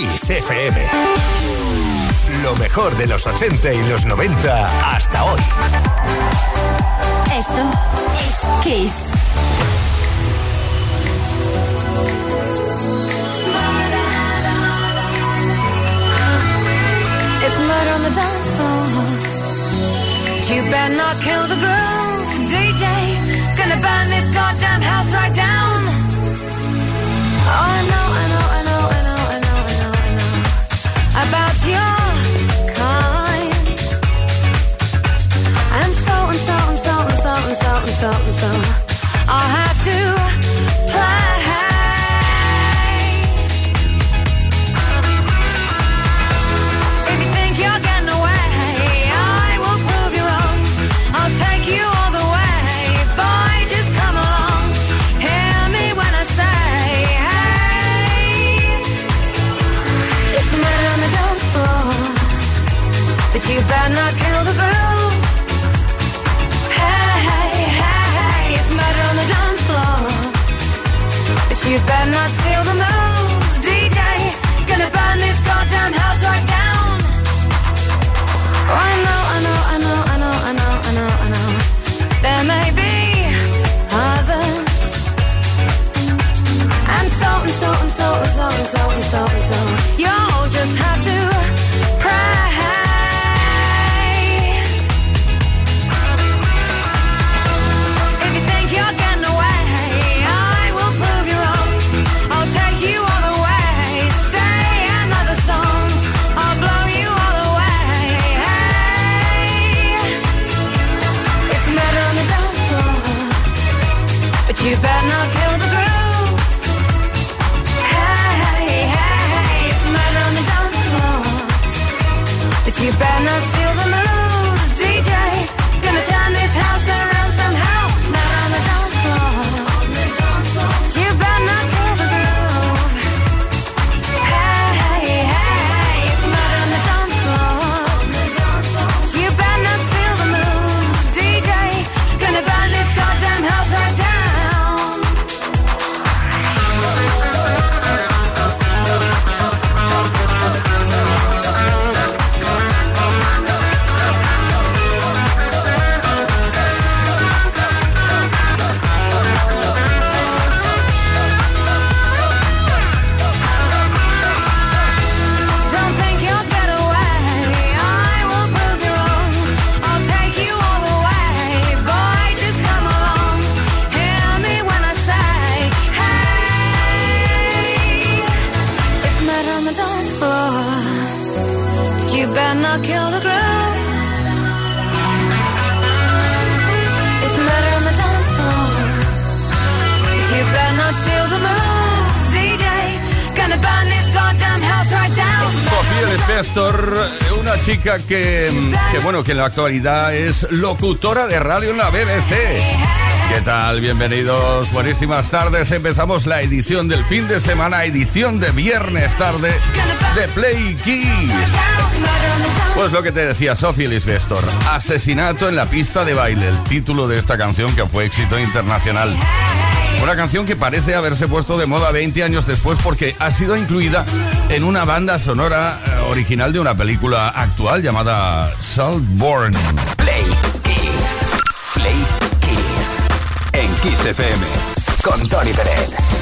Kiss FM. Lo mejor de los 80 y los 90 hasta hoy. Esto es Kiss. It's murder on the dance floor. You better not kill the groove, DJ. Gonna burn this goddamn house right down. Oh, I so and so and so and so and so and so. I'll have to Una chica que, que, bueno, que en la actualidad es locutora de radio en la BBC. ¿Qué tal? Bienvenidos, buenísimas tardes. Empezamos la edición del fin de semana, edición de viernes tarde de Play Kiss. Pues lo que te decía Sofía Lisbestor, Asesinato en la pista de baile, el título de esta canción que fue éxito internacional. Una canción que parece haberse puesto de moda 20 años después porque ha sido incluida en una banda sonora eh, original de una película actual llamada Saltborn. Play Kiss. Play Kiss. En Kiss FM. Con Tony Pérez.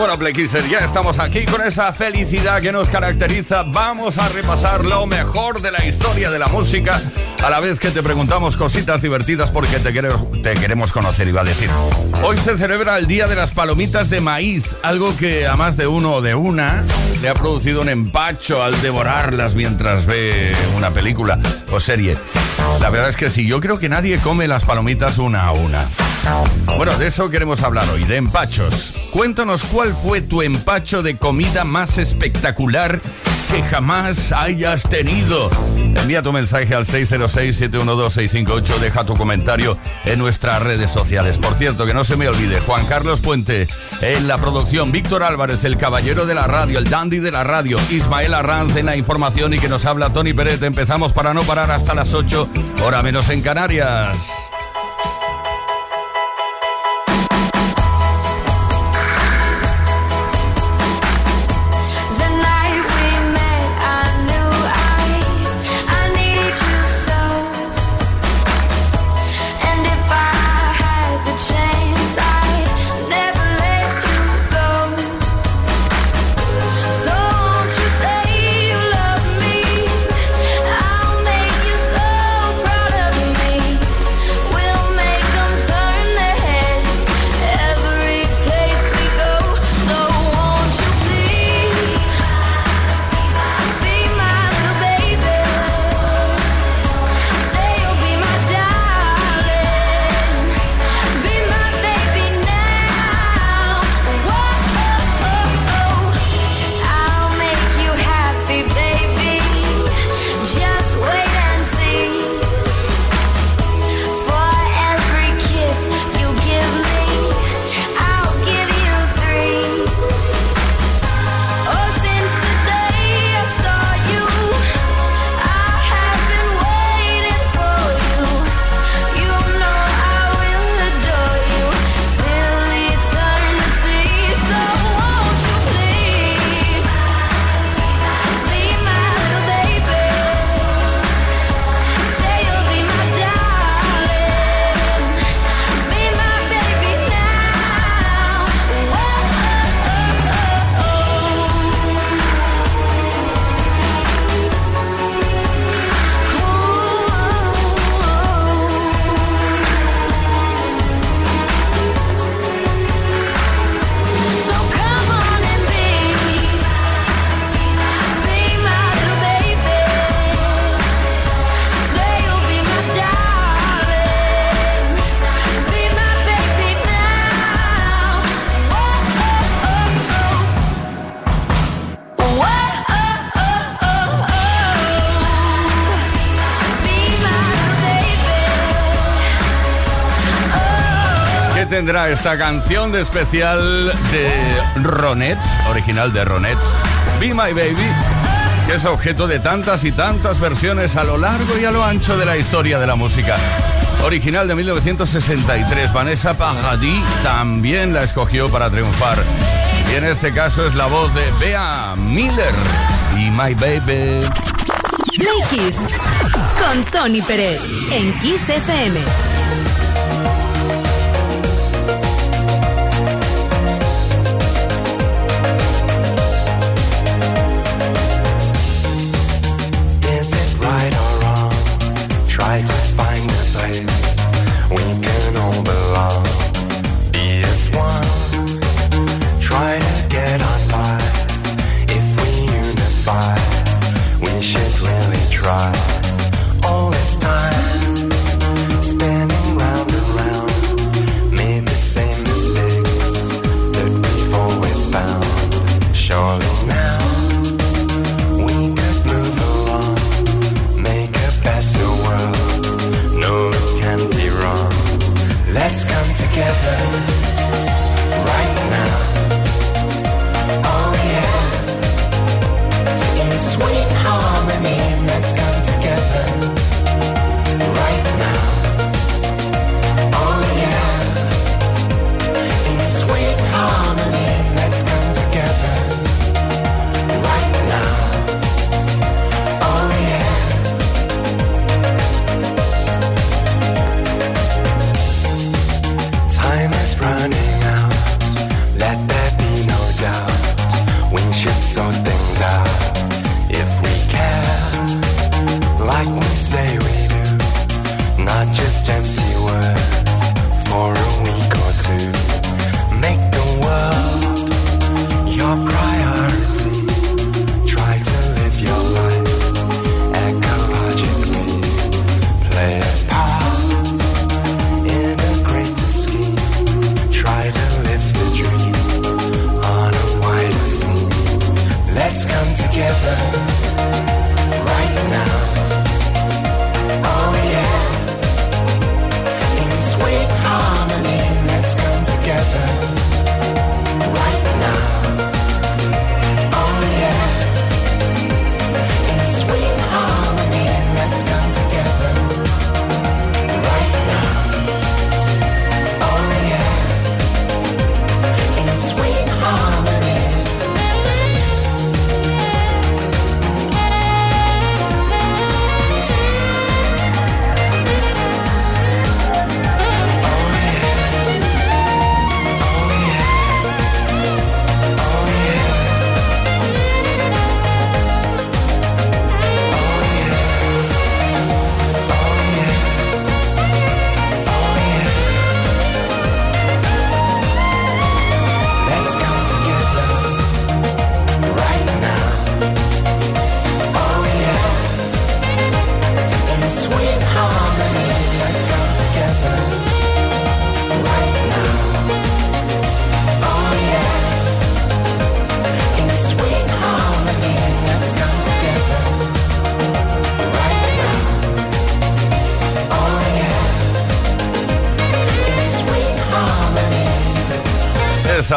Bueno, Play Kisser, ya estamos aquí con esa felicidad que nos caracteriza. Vamos a repasar lo mejor de la historia de la música, a la vez que te preguntamos cositas divertidas porque te queremos, te queremos conocer, iba a decir. Hoy se celebra el Día de las Palomitas de Maíz, algo que a más de uno o de una le ha producido un empacho al devorarlas mientras ve una película o serie. La verdad es que sí, yo creo que nadie come las palomitas una a una. Bueno, de eso queremos hablar hoy, de empachos. Cuéntanos cuál fue tu empacho de comida más espectacular que jamás hayas tenido. Envía tu mensaje al 606-712-658, deja tu comentario en nuestras redes sociales. Por cierto, que no se me olvide, Juan Carlos Puente en la producción, Víctor Álvarez, el caballero de la radio, el dandy de la radio, Ismael Arranz en la información y que nos habla Tony Pérez. Empezamos para no parar hasta las 8, hora menos en Canarias. tendrá esta canción de especial de Ronettes, original de Ronettes, Be My Baby, que es objeto de tantas y tantas versiones a lo largo y a lo ancho de la historia de la música. Original de 1963, Vanessa Paradis también la escogió para triunfar. Y en este caso es la voz de Bea Miller y My Baby. Con Tony Pérez en Kiss FM.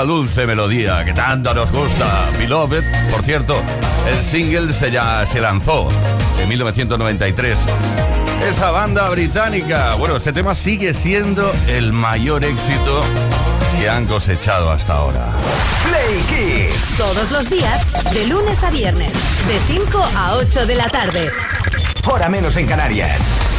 dulce melodía que tanto nos gusta. Beloved, por cierto, el single se, ya, se lanzó en 1993. Esa banda británica, bueno, este tema sigue siendo el mayor éxito que han cosechado hasta ahora. Play Kids. Todos los días, de lunes a viernes, de 5 a 8 de la tarde. Hora menos en Canarias.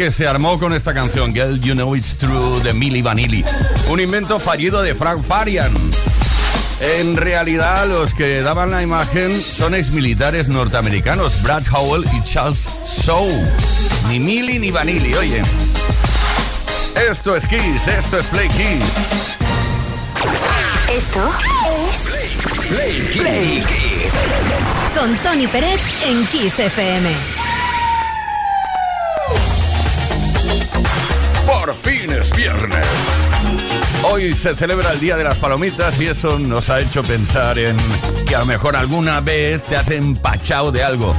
Que se armó con esta canción, Girl, You Know It's True, de Milli Vanilli. Un invento fallido de Frank Farian. En realidad, los que daban la imagen son exmilitares norteamericanos, Brad Howell y Charles Shaw. Ni Milli ni Vanilli, oye. Esto es Kiss, esto es Play Kiss. Esto Play Kiss. Play Kiss. con Tony Peret en Kiss FM. Hoy se celebra el Día de las Palomitas y eso nos ha hecho pensar en que a lo mejor alguna vez te has empachado de algo.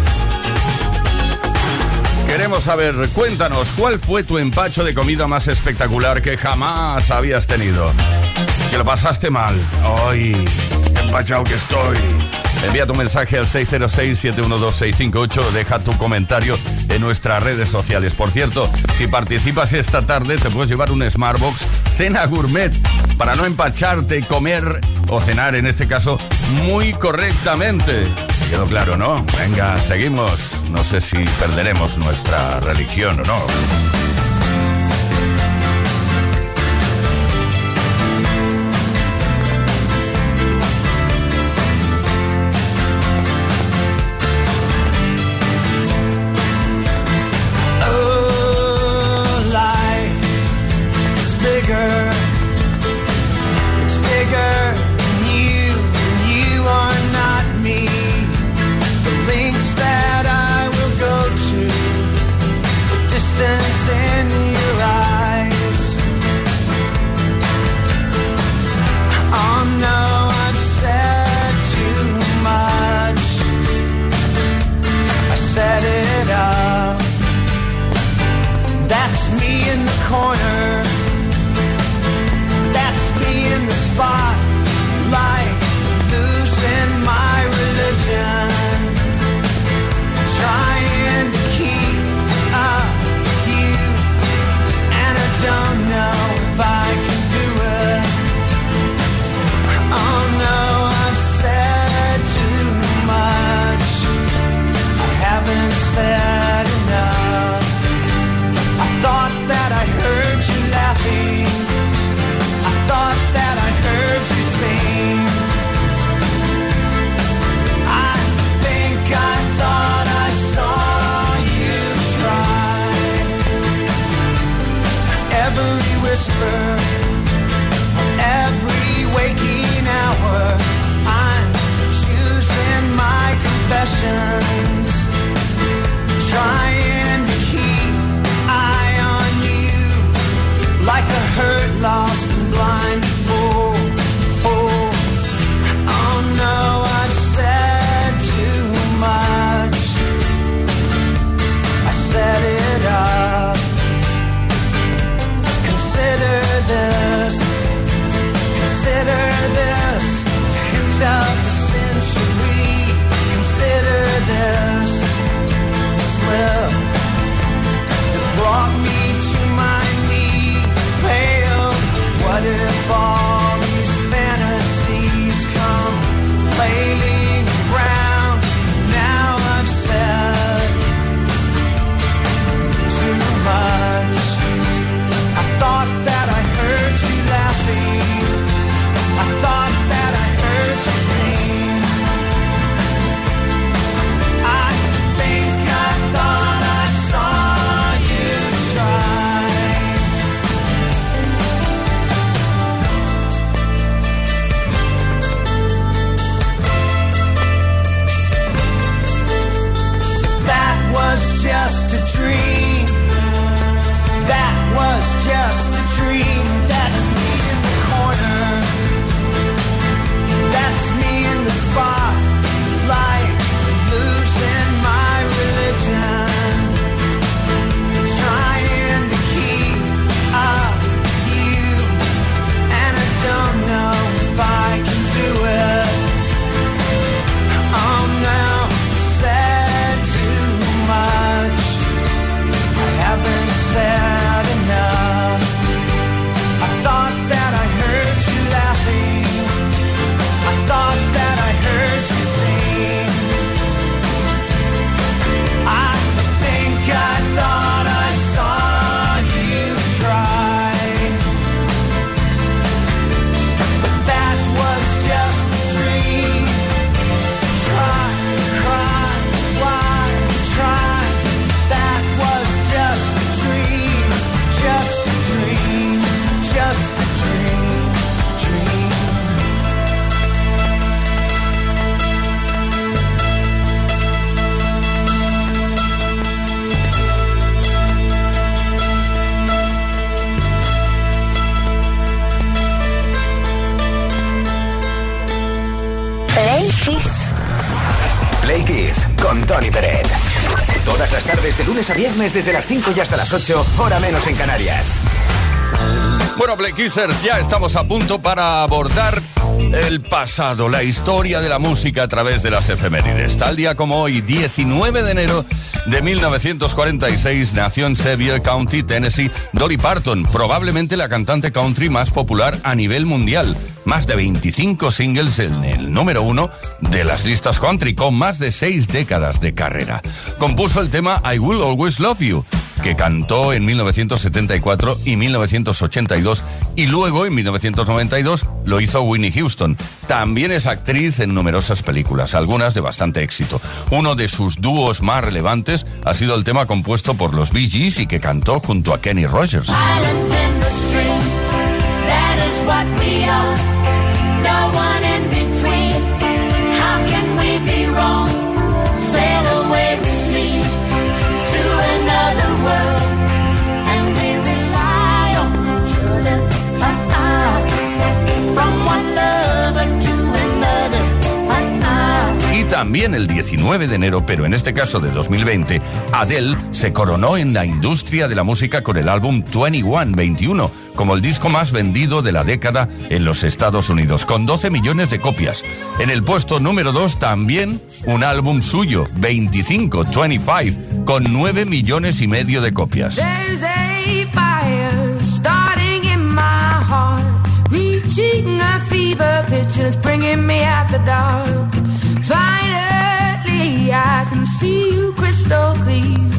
Queremos saber, cuéntanos, ¿cuál fue tu empacho de comida más espectacular que jamás habías tenido? Que lo pasaste mal. ¡Ay! empachado que estoy! Envía tu mensaje al 606-712-658. Deja tu comentario en nuestras redes sociales. Por cierto, si participas esta tarde, te puedes llevar un Smartbox Cena Gourmet para no empacharte comer o cenar, en este caso, muy correctamente. Quedó claro, ¿no? Venga, seguimos. No sé si perderemos nuestra religión o no. Desde las 5 y hasta las 8, hora menos en Canarias. Bueno, Black Kissers, ya estamos a punto para abordar el pasado, la historia de la música a través de las efemérides. Tal día como hoy, 19 de enero de 1946, nació en Sevier County, Tennessee, Dolly Parton, probablemente la cantante country más popular a nivel mundial. Más de 25 singles en el número uno de las listas country, con más de seis décadas de carrera. Compuso el tema I Will Always Love You que cantó en 1974 y 1982 y luego en 1992 lo hizo Winnie Houston. También es actriz en numerosas películas, algunas de bastante éxito. Uno de sus dúos más relevantes ha sido el tema compuesto por los Bee Gees y que cantó junto a Kenny Rogers. También el 19 de enero, pero en este caso de 2020, Adele se coronó en la industria de la música con el álbum 21, 21, como el disco más vendido de la década en los Estados Unidos, con 12 millones de copias. En el puesto número 2 también un álbum suyo, 25, 25, con 9 millones y medio de copias. see you crystal clear.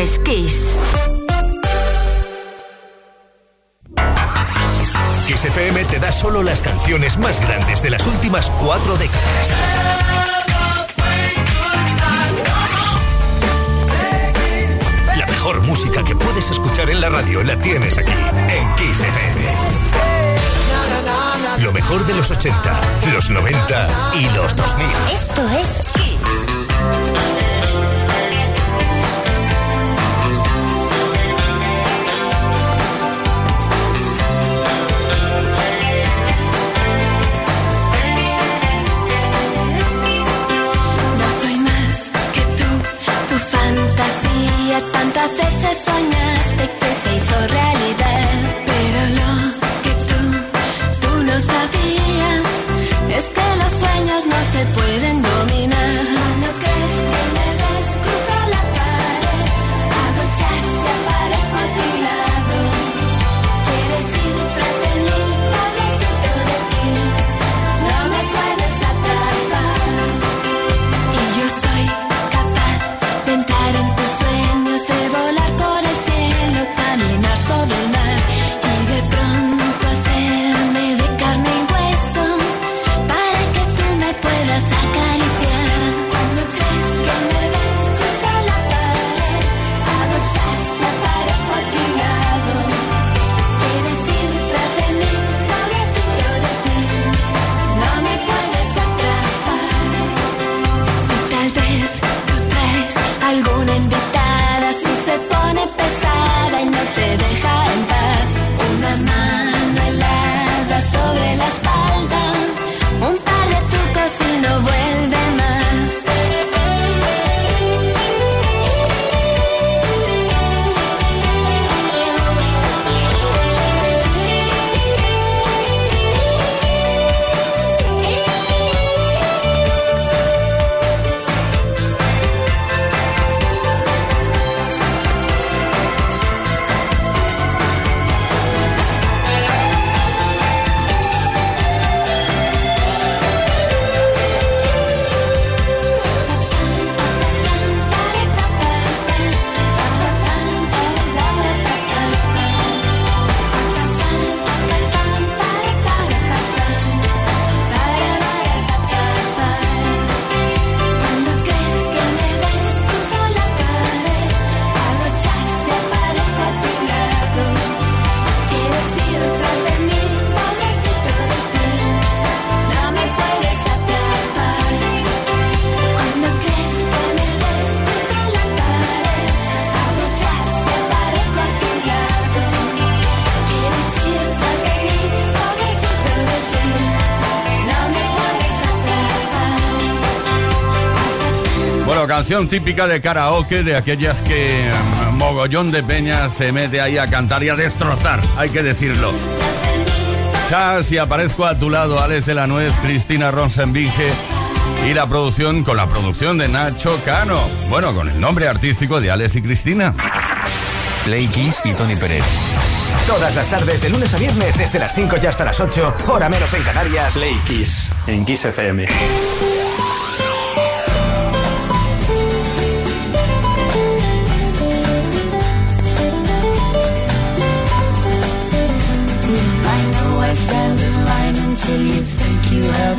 Es Kiss. Kiss FM te da solo las canciones más grandes de las últimas cuatro décadas. La mejor música que puedes escuchar en la radio la tienes aquí, en Kiss FM. Lo mejor de los 80, los 90 y los 2000. Esto es Kiss. Tantas veces soñaste que se hizo realidad. Pero lo que tú, tú no sabías es que los sueños no se pueden dominar. Canción típica de karaoke, de aquellas que mm, mogollón de peña se mete ahí a cantar y a destrozar, hay que decirlo. Chas y aparezco a tu lado, Alex de la Nuez, Cristina Ronsenbinge y la producción con la producción de Nacho Cano. Bueno, con el nombre artístico de Alex y Cristina. Play Kiss y Tony Pérez. Todas las tardes, de lunes a viernes, desde las 5 y hasta las 8, hora menos en Canarias. Play Kiss en Kiss FM.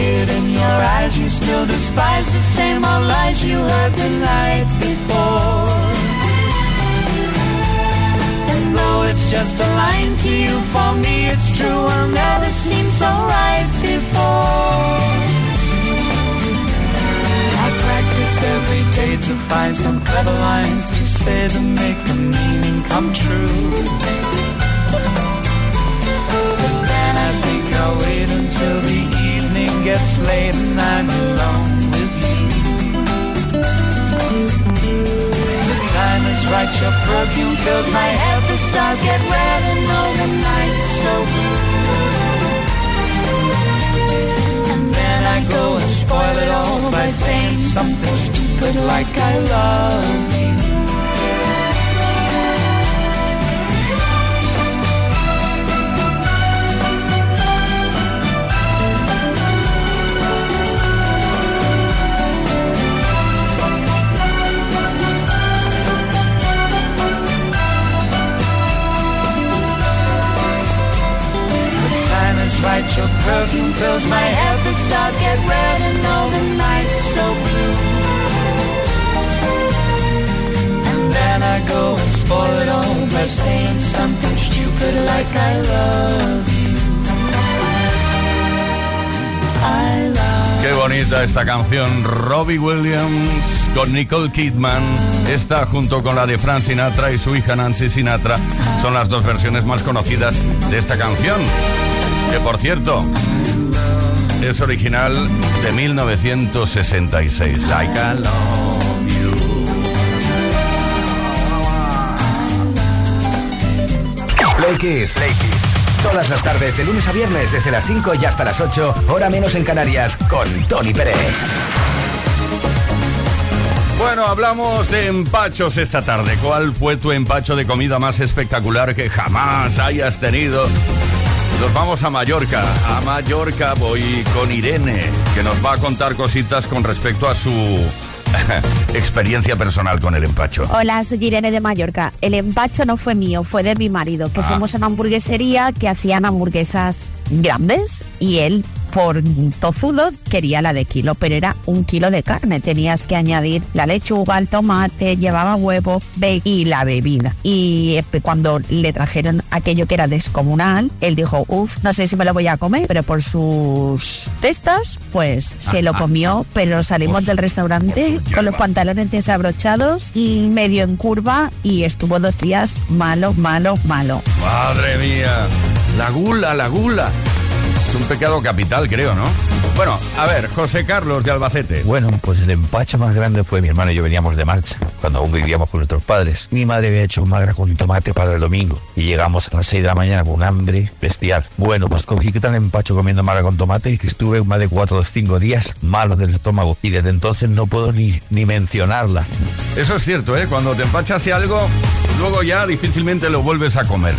It in your eyes, you still despise the same old lies you heard the night before. And though it's just a line to you, for me it's true, will never seem so right before. I practice every day to find some clever lines to say to make the meaning come true. I'm alone with you. The time is bright, your perfume fills my head. The stars get red and all the nights so blue. And then I go and spoil it all by saying something stupid like I love Qué bonita esta canción, Robbie Williams con Nicole Kidman. Esta junto con la de Frank Sinatra y su hija Nancy Sinatra son las dos versiones más conocidas de esta canción. Que por cierto, es original de 1966. Like I love you. Play Kiss. Play Kiss. Todas las tardes, de lunes a viernes, desde las 5 y hasta las 8, hora menos en Canarias, con Tony Pérez. Bueno, hablamos de empachos esta tarde. ¿Cuál fue tu empacho de comida más espectacular que jamás hayas tenido? Nos vamos a Mallorca. A Mallorca voy con Irene, que nos va a contar cositas con respecto a su experiencia personal con el empacho. Hola, soy Irene de Mallorca. El empacho no fue mío, fue de mi marido, que Ah. fuimos a una hamburguesería que hacían hamburguesas grandes y él, por tozudo, quería la de kilo, pero era un kilo de carne. Tenías que añadir la lechuga, el tomate, llevaba huevo y la bebida. Y eh, cuando le trajeron aquello que era descomunal, él dijo, uff, no sé si me lo voy a comer, pero por sus testas, pues se lo comió, pero salimos del restaurante con los pantalones desabrochados y medio en curva y estuvo dos días malo, malo, malo. Madre mía. La gula, la gula. Es un pecado capital, creo, ¿no? Bueno, a ver, José Carlos de Albacete. Bueno, pues el empacho más grande fue mi hermano y yo veníamos de marcha, cuando aún vivíamos con nuestros padres. Mi madre había hecho magra con tomate para el domingo y llegamos a las 6 de la mañana con un hambre bestial. Bueno, pues cogí tan empacho comiendo magra con tomate y que estuve más de 4 o 5 días malos del estómago y desde entonces no puedo ni, ni mencionarla. Eso es cierto, ¿eh? Cuando te empachas de algo, luego ya difícilmente lo vuelves a comer.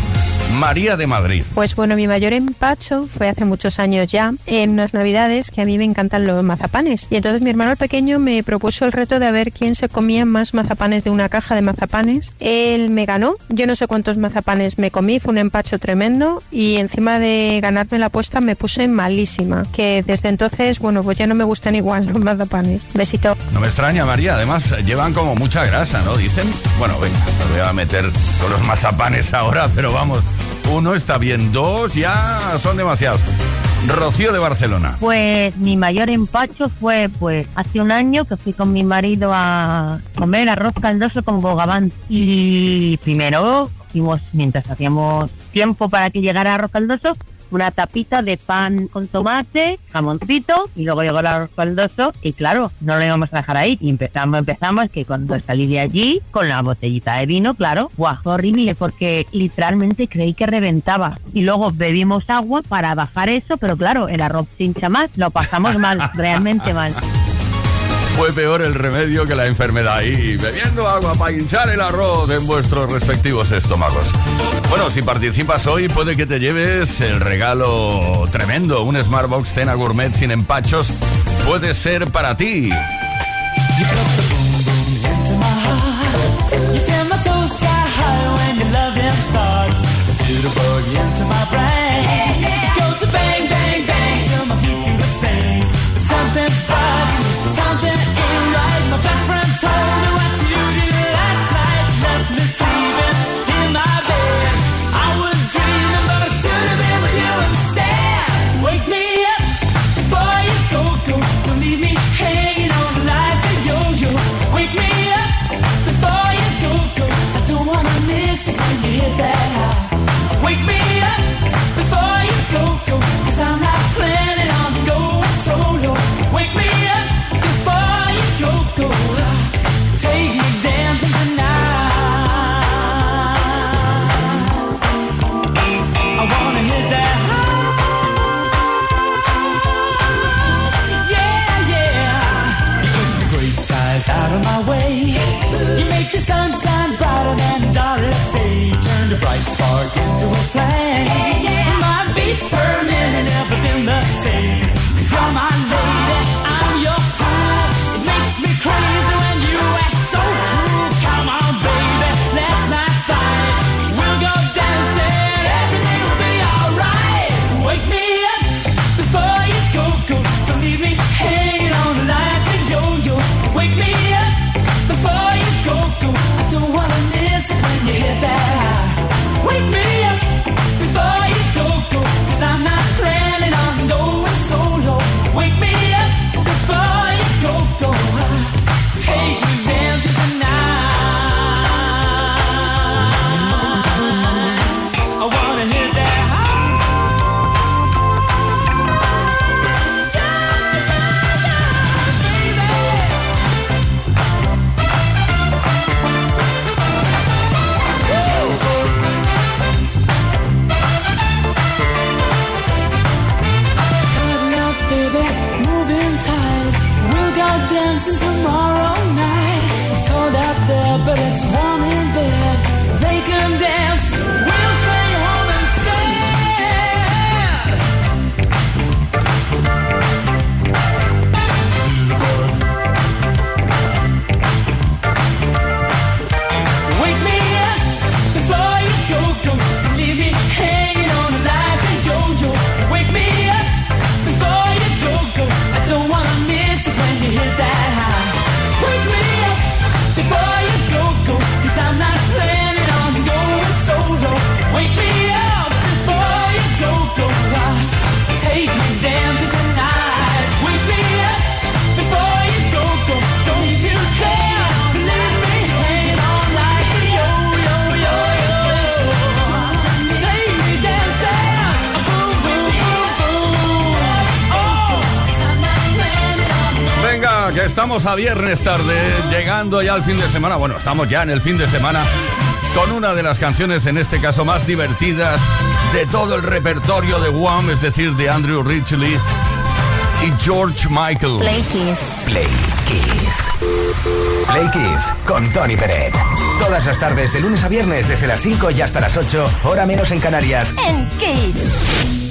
María de Madrid. Pues bueno, mi mayor empacho fue hace muchos años ya, en unas navidades que a mí me encantan los mazapanes. Y entonces mi hermano el pequeño me propuso el reto de ver quién se comía más mazapanes de una caja de mazapanes. Él me ganó, yo no sé cuántos mazapanes me comí, fue un empacho tremendo y encima de ganarme la apuesta me puse malísima. Que desde entonces, bueno, pues ya no me gustan igual los mazapanes. Besito. No me extraña, María. Además, llevan como mucha grasa, ¿no? Dicen. Bueno, venga, me voy a meter con los mazapanes ahora, pero vamos. Uno está bien, dos ya son demasiados. Rocío de Barcelona. Pues mi mayor empacho fue pues hace un año que fui con mi marido a comer arroz caldoso con bogaván y primero hicimos mientras hacíamos tiempo para que llegara arroz caldoso una tapita de pan con tomate, jamoncito y luego llegó el arroz caldoso y claro, no lo íbamos a dejar ahí y empezamos, empezamos que cuando salí de allí con la botellita de vino, claro, guau, horrible porque literalmente creí que reventaba y luego bebimos agua para bajar eso, pero claro, el arroz sin chamás, lo pasamos mal, realmente mal. Fue peor el remedio que la enfermedad. Y bebiendo agua para hinchar el arroz en vuestros respectivos estómagos. Bueno, si participas hoy, puede que te lleves el regalo tremendo. Un Smartbox Cena Gourmet sin empachos. Puede ser para ti. Estamos a viernes tarde, llegando ya al fin de semana. Bueno, estamos ya en el fin de semana con una de las canciones, en este caso, más divertidas de todo el repertorio de Wham, es decir, de Andrew Ridgely y George Michael. Play Kiss. Play Kiss. Play Kiss con Tony Peret. Todas las tardes, de lunes a viernes, desde las 5 y hasta las 8, hora menos en Canarias. En Kiss.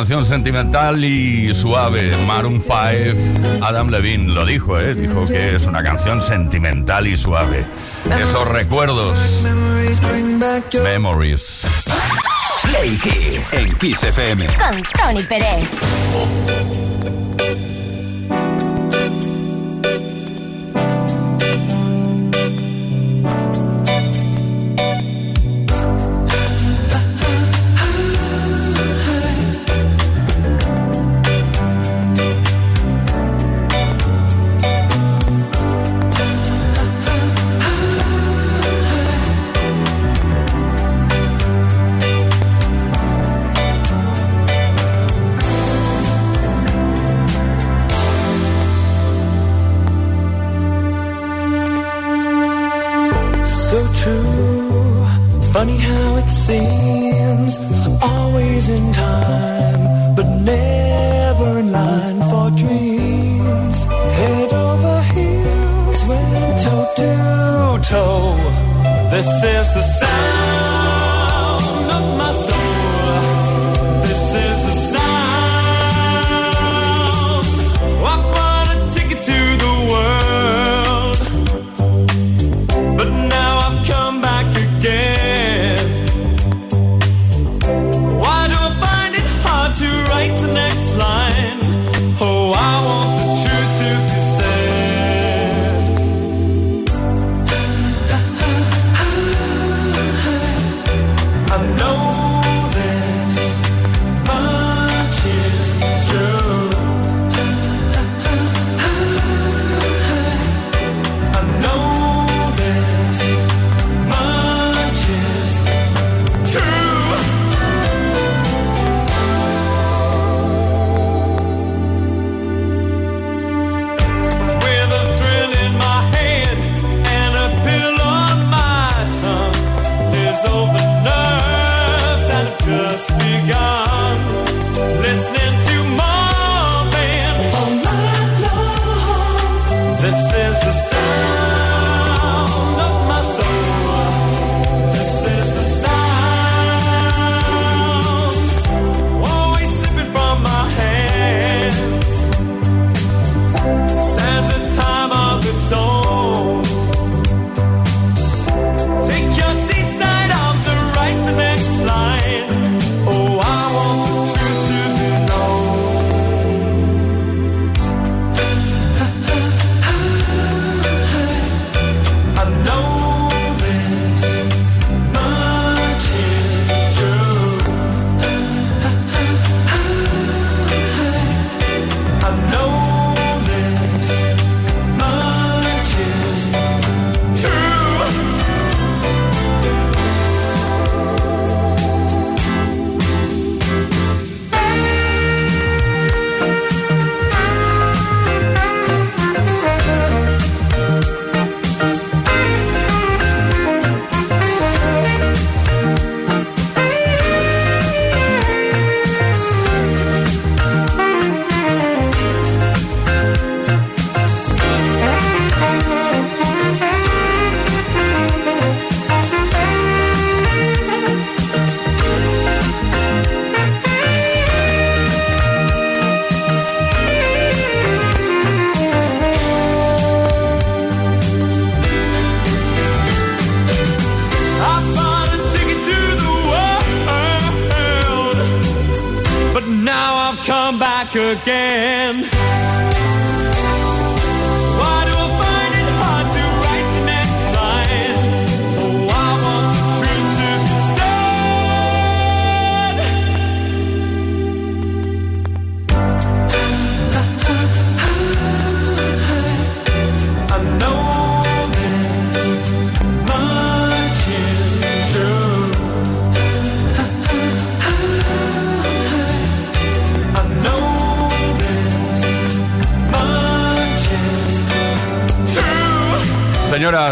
canción sentimental y suave. Maroon 5, Adam Levine lo dijo, ¿eh? Dijo que es una canción sentimental y suave. Esos recuerdos. Memories. Play Kiss en Kiss FM. Con Tony Pérez. freezing time.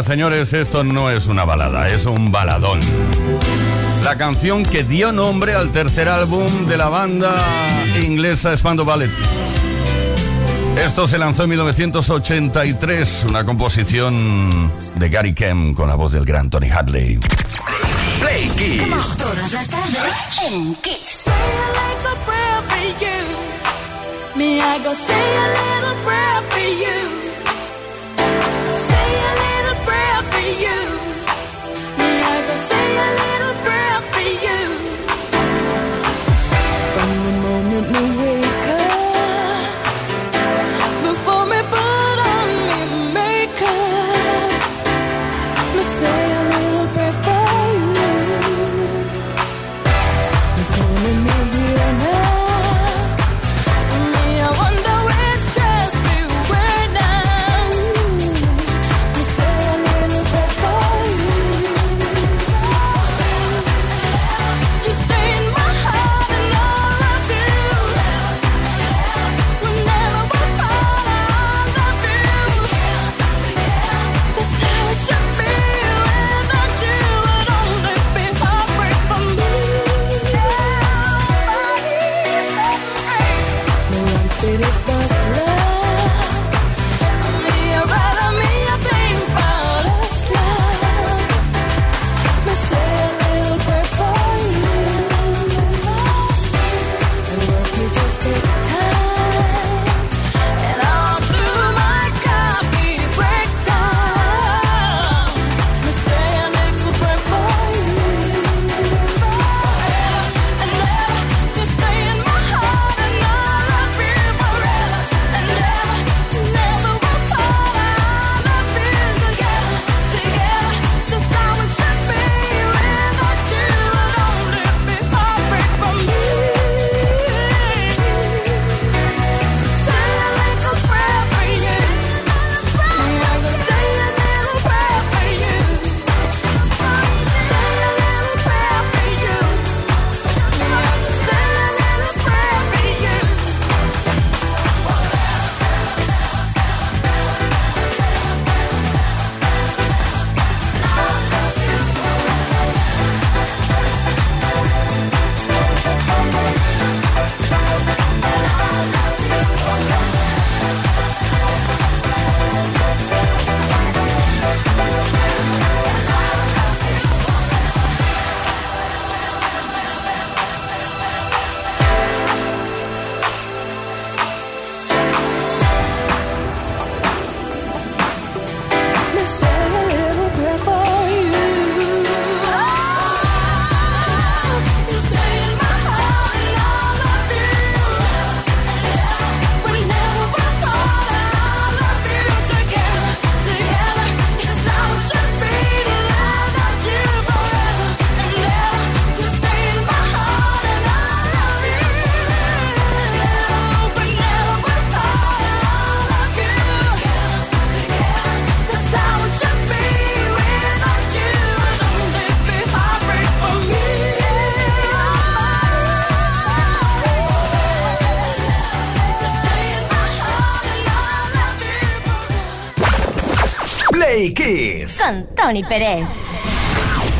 señores, esto no es una balada, es un baladón. La canción que dio nombre al tercer álbum de la banda inglesa Spandau Ballet. Esto se lanzó en 1983, una composición de Gary Kemp con la voz del gran Tony Hadley. you.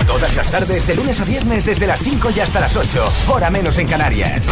Todas las tardes, de lunes a viernes, desde las 5 y hasta las 8, hora menos en Canarias.